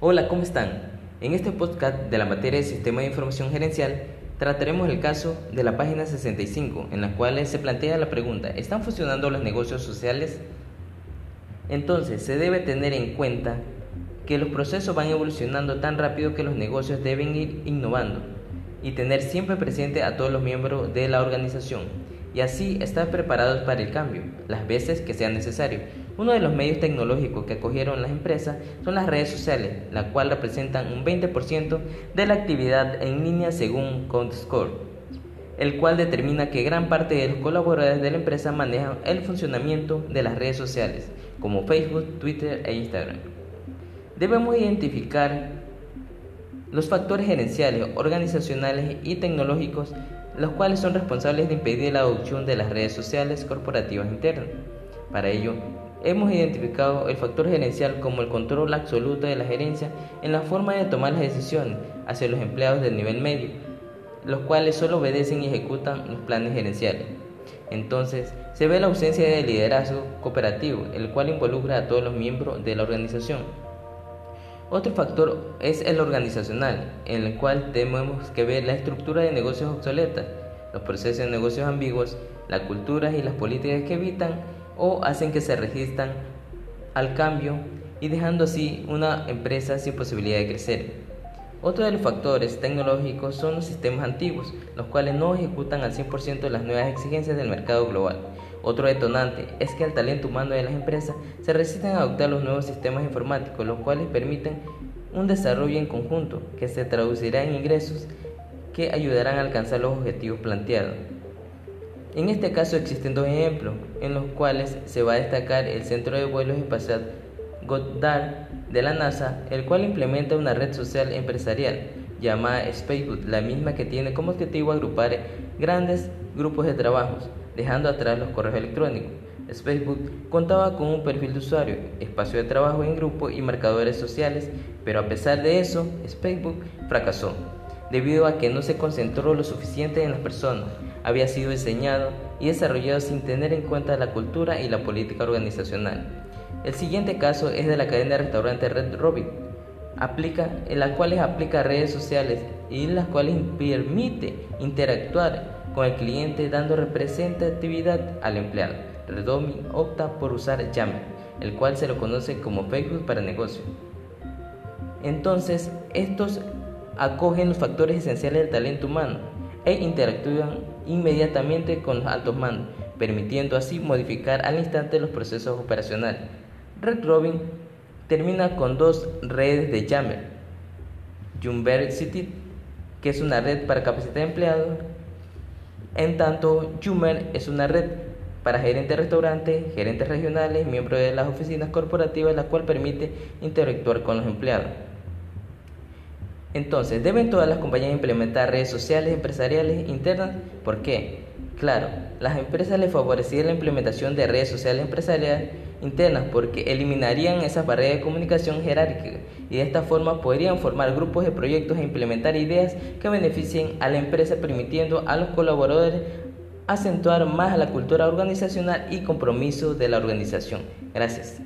Hola, ¿cómo están? En este podcast de la materia de Sistema de Información Gerencial trataremos el caso de la página 65, en la cual se plantea la pregunta, ¿están funcionando los negocios sociales? Entonces, se debe tener en cuenta que los procesos van evolucionando tan rápido que los negocios deben ir innovando y tener siempre presente a todos los miembros de la organización y así estar preparados para el cambio, las veces que sea necesario. Uno de los medios tecnológicos que acogieron las empresas son las redes sociales, la cual representan un 20% de la actividad en línea según CountScore, el cual determina que gran parte de los colaboradores de la empresa manejan el funcionamiento de las redes sociales, como Facebook, Twitter e Instagram. Debemos identificar los factores gerenciales, organizacionales y tecnológicos los cuales son responsables de impedir la adopción de las redes sociales corporativas internas. Para ello, hemos identificado el factor gerencial como el control absoluto de la gerencia en la forma de tomar las decisiones hacia los empleados del nivel medio, los cuales solo obedecen y ejecutan los planes gerenciales. Entonces, se ve la ausencia de liderazgo cooperativo, el cual involucra a todos los miembros de la organización. Otro factor es el organizacional, en el cual tenemos que ver la estructura de negocios obsoleta, los procesos de negocios ambiguos, las culturas y las políticas que evitan o hacen que se resistan al cambio y dejando así una empresa sin posibilidad de crecer. Otro de los factores tecnológicos son los sistemas antiguos, los cuales no ejecutan al 100% las nuevas exigencias del mercado global. Otro detonante es que el talento humano de las empresas se resisten a adoptar los nuevos sistemas informáticos, los cuales permiten un desarrollo en conjunto que se traducirá en ingresos que ayudarán a alcanzar los objetivos planteados. En este caso existen dos ejemplos en los cuales se va a destacar el Centro de Vuelos Espacial Goddard de la NASA, el cual implementa una red social empresarial llamada Spacebook, la misma que tiene como objetivo agrupar grandes grupos de trabajos dejando atrás los correos electrónicos. Facebook contaba con un perfil de usuario, espacio de trabajo en grupo y marcadores sociales, pero a pesar de eso, Facebook fracasó, debido a que no se concentró lo suficiente en las personas. Había sido diseñado y desarrollado sin tener en cuenta la cultura y la política organizacional. El siguiente caso es de la cadena de restaurantes Red Robin, aplica, en las cuales aplica redes sociales y en las cuales permite interactuar con el cliente dando representatividad al empleado. Redomi opta por usar Yammer, el cual se lo conoce como Facebook para negocio. Entonces, estos acogen los factores esenciales del talento humano e interactúan inmediatamente con los altos mandos, permitiendo así modificar al instante los procesos operacionales. Red Robin termina con dos redes de Yammer. City, que es una red para capacitar empleados, en tanto, Jumer es una red para gerentes de restaurantes, gerentes regionales, miembros de las oficinas corporativas, la cual permite interactuar con los empleados. Entonces, ¿deben todas las compañías implementar redes sociales empresariales internas? ¿Por qué? Claro, las empresas les favorecerían la implementación de redes sociales empresariales internas porque eliminarían esas barreras de comunicación jerárquica y de esta forma podrían formar grupos de proyectos e implementar ideas que beneficien a la empresa permitiendo a los colaboradores acentuar más la cultura organizacional y compromiso de la organización. Gracias.